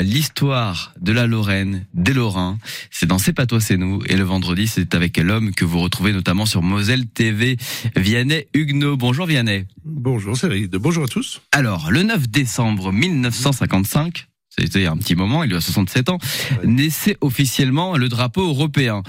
l'histoire de la Lorraine, des Lorrains. C'est dans C'est pas toi, c'est nous. Et le vendredi, c'est avec l'homme que vous retrouvez notamment sur Moselle TV, Vianney Huguenot. Bonjour Vianney. Bonjour Cyril, bonjour à tous. Alors, le 9 décembre 1955, c'était un petit moment, il y a 67 ans, naissait officiellement le drapeau européen.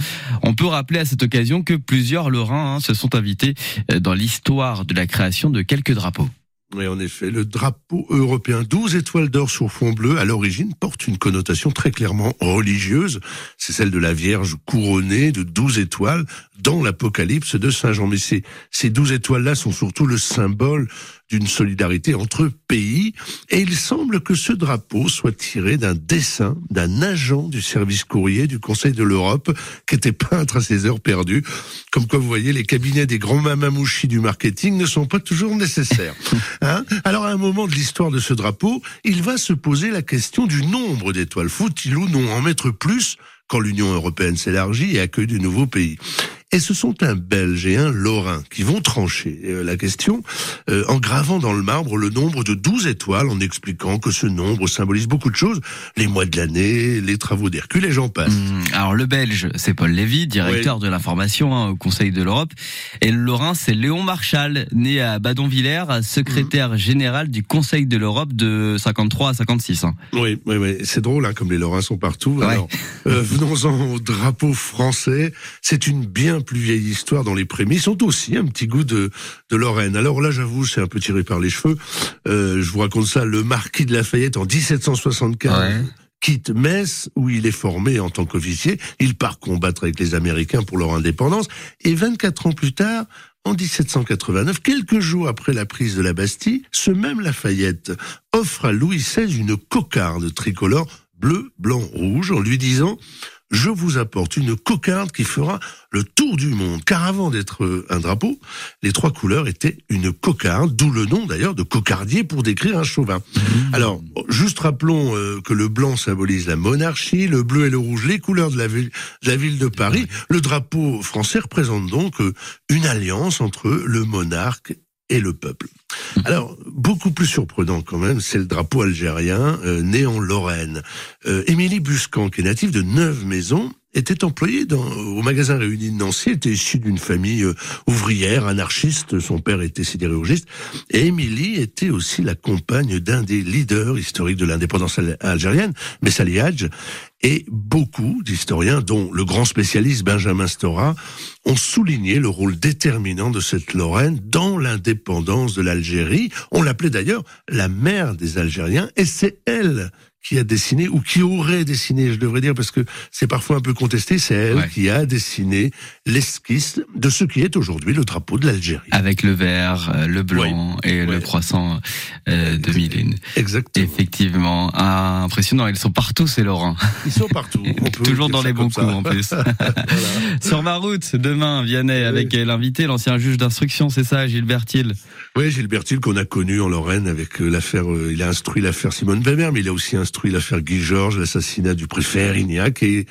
On peut rappeler à cette occasion que plusieurs Lorrains hein, se sont invités dans l'histoire de la création de quelques drapeaux. Oui, en effet, le drapeau européen 12 étoiles d'or sur fond bleu, à l'origine, porte une connotation très clairement religieuse. C'est celle de la Vierge couronnée de 12 étoiles dans l'Apocalypse de Saint Jean. Mais ces, ces 12 étoiles-là sont surtout le symbole d'une solidarité entre pays. Semble que ce drapeau soit tiré d'un dessin d'un agent du service courrier du Conseil de l'Europe qui était peintre à ses heures perdues. Comme quoi, vous voyez, les cabinets des grands mamamouchis du marketing ne sont pas toujours nécessaires. Hein Alors, à un moment de l'histoire de ce drapeau, il va se poser la question du nombre d'étoiles. Faut-il ou non en mettre plus quand l'Union européenne s'élargit et accueille de nouveaux pays? Et ce sont un Belge et un Lorrain qui vont trancher euh, la question euh, en gravant dans le marbre le nombre de 12 étoiles, en expliquant que ce nombre symbolise beaucoup de choses, les mois de l'année, les travaux d'Hercule et j'en passe. Mmh, alors le Belge, c'est Paul Lévy, directeur de l'information hein, au Conseil de l'Europe, et le Lorrain, c'est Léon Marchal, né à Badonvillers, secrétaire mmh. général du Conseil de l'Europe de 53 à 56. Hein. Oui, oui, oui. c'est drôle hein, comme les Lorrains sont partout. Alors, euh, venons-en au drapeau français. C'est une bien plus vieille histoire dans les prémices, ont aussi un petit goût de, de Lorraine. Alors là, j'avoue, c'est un peu tiré par les cheveux. Euh, je vous raconte ça, le marquis de Lafayette en 1775. quitte Metz, où il est formé en tant qu'officier. Il part combattre avec les Américains pour leur indépendance. Et 24 ans plus tard, en 1789, quelques jours après la prise de la Bastille, ce même Lafayette offre à Louis XVI une cocarde tricolore bleu, blanc, rouge en lui disant je vous apporte une cocarde qui fera le tour du monde. Car avant d'être euh, un drapeau, les trois couleurs étaient une cocarde, d'où le nom d'ailleurs de cocardier pour décrire un chauvin. Mmh. Alors, juste rappelons euh, que le blanc symbolise la monarchie, le bleu et le rouge les couleurs de la ville de, la ville de Paris. Le drapeau français représente donc euh, une alliance entre le monarque et le peuple. Alors, beaucoup plus surprenant quand même, c'est le drapeau algérien euh, né en Lorraine. Euh, Émilie Buscan, qui est native de Neuve-Maisons, était employée dans, au magasin Réuni de Nancy, était issue d'une famille euh, ouvrière, anarchiste, son père était sidérurgiste, et Émilie était aussi la compagne d'un des leaders historiques de l'indépendance algérienne, Messali Hadj, et beaucoup d'historiens, dont le grand spécialiste Benjamin Stora, ont souligné le rôle déterminant de cette Lorraine dans l'indépendance de l'Algérie. On l'appelait d'ailleurs la mère des Algériens, et c'est elle qui a dessiné, ou qui aurait dessiné, je devrais dire, parce que c'est parfois un peu contesté, c'est elle qui a dessiné l'esquisse de ce qui est aujourd'hui le drapeau de l'Algérie. Avec le vert, euh, le blanc et le croissant euh, de Miline. Exactement. Effectivement. Ah, impressionnant, ils sont partout, ces Laurent. Ils sont partout. Toujours dans les bons coups, en plus. Sur ma route, demain, Vianney, avec l'invité, l'ancien juge d'instruction, c'est ça, Gilbert Thiel Oui, Gilbert Thiel, qu'on a connu en Lorraine avec euh, l'affaire, il a instruit l'affaire Simone Weber, mais il a aussi instruit l'affaire Guy Georges, l'assassinat du préfet Erignac, et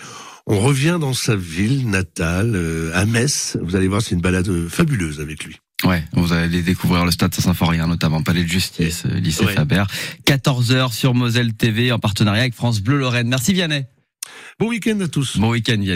on revient dans sa ville natale, euh, à Metz. Vous allez voir, c'est une balade fabuleuse avec lui. Ouais, vous allez découvrir le stade Saint-Symphorien, notamment Palais de Justice, euh, lycée Faber. 14h sur Moselle TV en partenariat avec France Bleu Lorraine. Merci Vianney. Bon week-end à tous. Bon week-end Vianney.